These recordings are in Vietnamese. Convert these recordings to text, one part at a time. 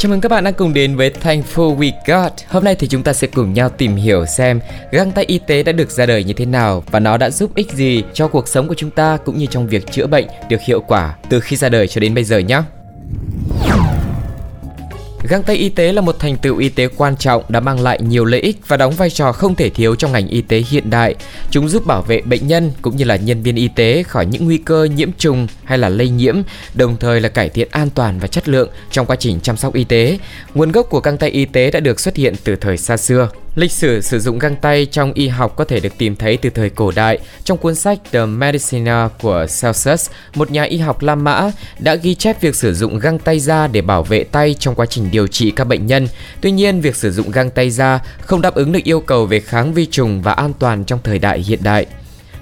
Chào mừng các bạn đang cùng đến với Thankful We Got. Hôm nay thì chúng ta sẽ cùng nhau tìm hiểu xem găng tay y tế đã được ra đời như thế nào và nó đã giúp ích gì cho cuộc sống của chúng ta cũng như trong việc chữa bệnh được hiệu quả từ khi ra đời cho đến bây giờ nhé. Găng tay y tế là một thành tựu y tế quan trọng đã mang lại nhiều lợi ích và đóng vai trò không thể thiếu trong ngành y tế hiện đại. Chúng giúp bảo vệ bệnh nhân cũng như là nhân viên y tế khỏi những nguy cơ nhiễm trùng hay là lây nhiễm, đồng thời là cải thiện an toàn và chất lượng trong quá trình chăm sóc y tế. Nguồn gốc của găng tay y tế đã được xuất hiện từ thời xa xưa. Lịch sử sử dụng găng tay trong y học có thể được tìm thấy từ thời cổ đại. Trong cuốn sách The Medicina của Celsus, một nhà y học La Mã đã ghi chép việc sử dụng găng tay da để bảo vệ tay trong quá trình điều trị các bệnh nhân. Tuy nhiên, việc sử dụng găng tay da không đáp ứng được yêu cầu về kháng vi trùng và an toàn trong thời đại hiện đại.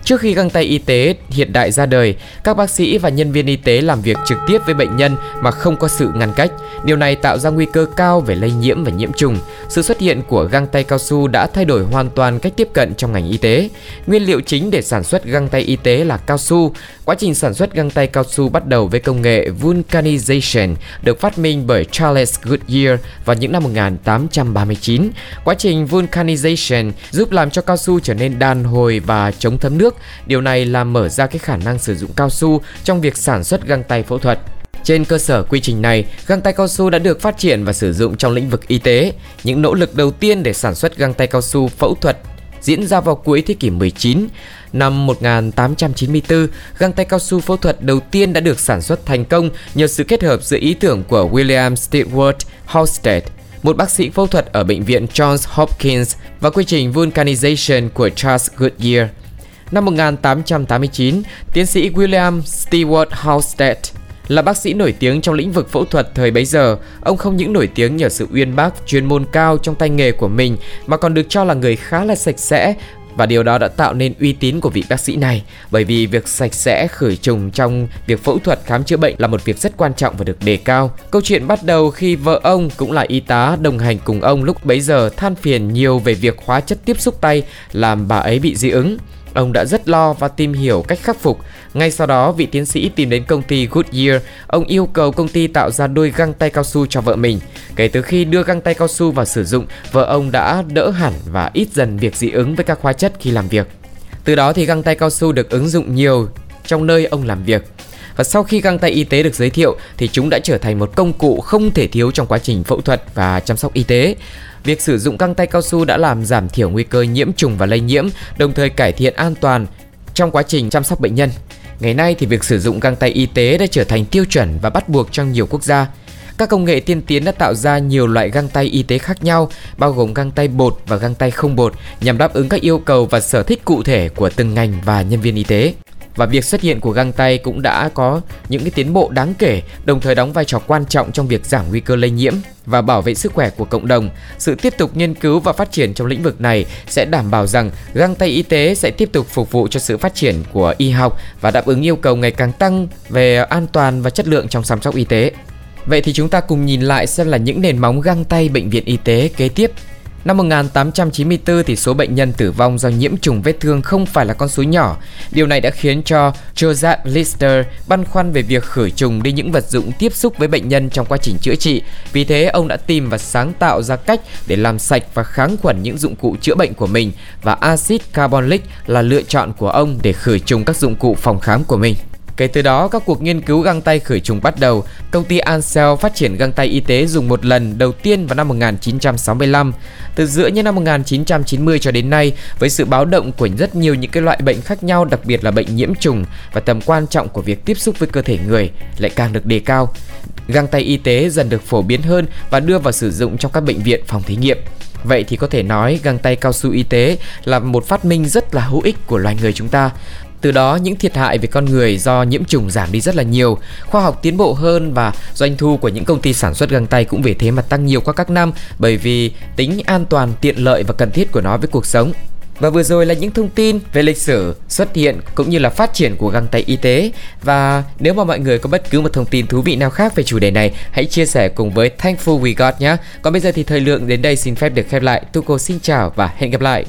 Trước khi găng tay y tế hiện đại ra đời, các bác sĩ và nhân viên y tế làm việc trực tiếp với bệnh nhân mà không có sự ngăn cách. Điều này tạo ra nguy cơ cao về lây nhiễm và nhiễm trùng. Sự xuất hiện của găng tay cao su đã thay đổi hoàn toàn cách tiếp cận trong ngành y tế. Nguyên liệu chính để sản xuất găng tay y tế là cao su. Quá trình sản xuất găng tay cao su bắt đầu với công nghệ vulcanization được phát minh bởi Charles Goodyear vào những năm 1839. Quá trình vulcanization giúp làm cho cao su trở nên đàn hồi và chống thấm nước Điều này làm mở ra cái khả năng sử dụng cao su trong việc sản xuất găng tay phẫu thuật. Trên cơ sở quy trình này, găng tay cao su đã được phát triển và sử dụng trong lĩnh vực y tế. Những nỗ lực đầu tiên để sản xuất găng tay cao su phẫu thuật diễn ra vào cuối thế kỷ 19. Năm 1894, găng tay cao su phẫu thuật đầu tiên đã được sản xuất thành công nhờ sự kết hợp giữa ý tưởng của William Stewart Halstead, một bác sĩ phẫu thuật ở bệnh viện Johns Hopkins và quy trình vulcanization của Charles Goodyear. Năm 1889, tiến sĩ William Stewart Halstead là bác sĩ nổi tiếng trong lĩnh vực phẫu thuật thời bấy giờ. Ông không những nổi tiếng nhờ sự uyên bác, chuyên môn cao trong tay nghề của mình mà còn được cho là người khá là sạch sẽ và điều đó đã tạo nên uy tín của vị bác sĩ này bởi vì việc sạch sẽ khử trùng trong việc phẫu thuật khám chữa bệnh là một việc rất quan trọng và được đề cao. Câu chuyện bắt đầu khi vợ ông cũng là y tá đồng hành cùng ông lúc bấy giờ than phiền nhiều về việc hóa chất tiếp xúc tay làm bà ấy bị dị ứng. Ông đã rất lo và tìm hiểu cách khắc phục. Ngay sau đó, vị tiến sĩ tìm đến công ty Goodyear. Ông yêu cầu công ty tạo ra đôi găng tay cao su cho vợ mình. Kể từ khi đưa găng tay cao su vào sử dụng, vợ ông đã đỡ hẳn và ít dần việc dị ứng với các hóa chất khi làm việc. Từ đó thì găng tay cao su được ứng dụng nhiều trong nơi ông làm việc. Và sau khi găng tay y tế được giới thiệu thì chúng đã trở thành một công cụ không thể thiếu trong quá trình phẫu thuật và chăm sóc y tế. Việc sử dụng găng tay cao su đã làm giảm thiểu nguy cơ nhiễm trùng và lây nhiễm, đồng thời cải thiện an toàn trong quá trình chăm sóc bệnh nhân. Ngày nay thì việc sử dụng găng tay y tế đã trở thành tiêu chuẩn và bắt buộc trong nhiều quốc gia. Các công nghệ tiên tiến đã tạo ra nhiều loại găng tay y tế khác nhau, bao gồm găng tay bột và găng tay không bột nhằm đáp ứng các yêu cầu và sở thích cụ thể của từng ngành và nhân viên y tế và việc xuất hiện của găng tay cũng đã có những cái tiến bộ đáng kể, đồng thời đóng vai trò quan trọng trong việc giảm nguy cơ lây nhiễm và bảo vệ sức khỏe của cộng đồng. Sự tiếp tục nghiên cứu và phát triển trong lĩnh vực này sẽ đảm bảo rằng găng tay y tế sẽ tiếp tục phục vụ cho sự phát triển của y học và đáp ứng yêu cầu ngày càng tăng về an toàn và chất lượng trong chăm sóc y tế. Vậy thì chúng ta cùng nhìn lại xem là những nền móng găng tay bệnh viện y tế kế tiếp Năm 1894 thì số bệnh nhân tử vong do nhiễm trùng vết thương không phải là con số nhỏ. Điều này đã khiến cho Joseph Lister băn khoăn về việc khử trùng đi những vật dụng tiếp xúc với bệnh nhân trong quá trình chữa trị. Vì thế, ông đã tìm và sáng tạo ra cách để làm sạch và kháng khuẩn những dụng cụ chữa bệnh của mình và axit carbonic là lựa chọn của ông để khử trùng các dụng cụ phòng khám của mình. Kể từ đó, các cuộc nghiên cứu găng tay khử trùng bắt đầu. Công ty Ansel phát triển găng tay y tế dùng một lần đầu tiên vào năm 1965. Từ giữa những năm 1990 cho đến nay, với sự báo động của rất nhiều những cái loại bệnh khác nhau, đặc biệt là bệnh nhiễm trùng và tầm quan trọng của việc tiếp xúc với cơ thể người lại càng được đề cao. Găng tay y tế dần được phổ biến hơn và đưa vào sử dụng trong các bệnh viện phòng thí nghiệm. Vậy thì có thể nói găng tay cao su y tế là một phát minh rất là hữu ích của loài người chúng ta từ đó những thiệt hại về con người do nhiễm trùng giảm đi rất là nhiều. Khoa học tiến bộ hơn và doanh thu của những công ty sản xuất găng tay cũng vì thế mà tăng nhiều qua các năm bởi vì tính an toàn, tiện lợi và cần thiết của nó với cuộc sống. Và vừa rồi là những thông tin về lịch sử, xuất hiện cũng như là phát triển của găng tay y tế. Và nếu mà mọi người có bất cứ một thông tin thú vị nào khác về chủ đề này, hãy chia sẻ cùng với Thankful We Got nhé. Còn bây giờ thì thời lượng đến đây xin phép được khép lại. Tuko cô xin chào và hẹn gặp lại.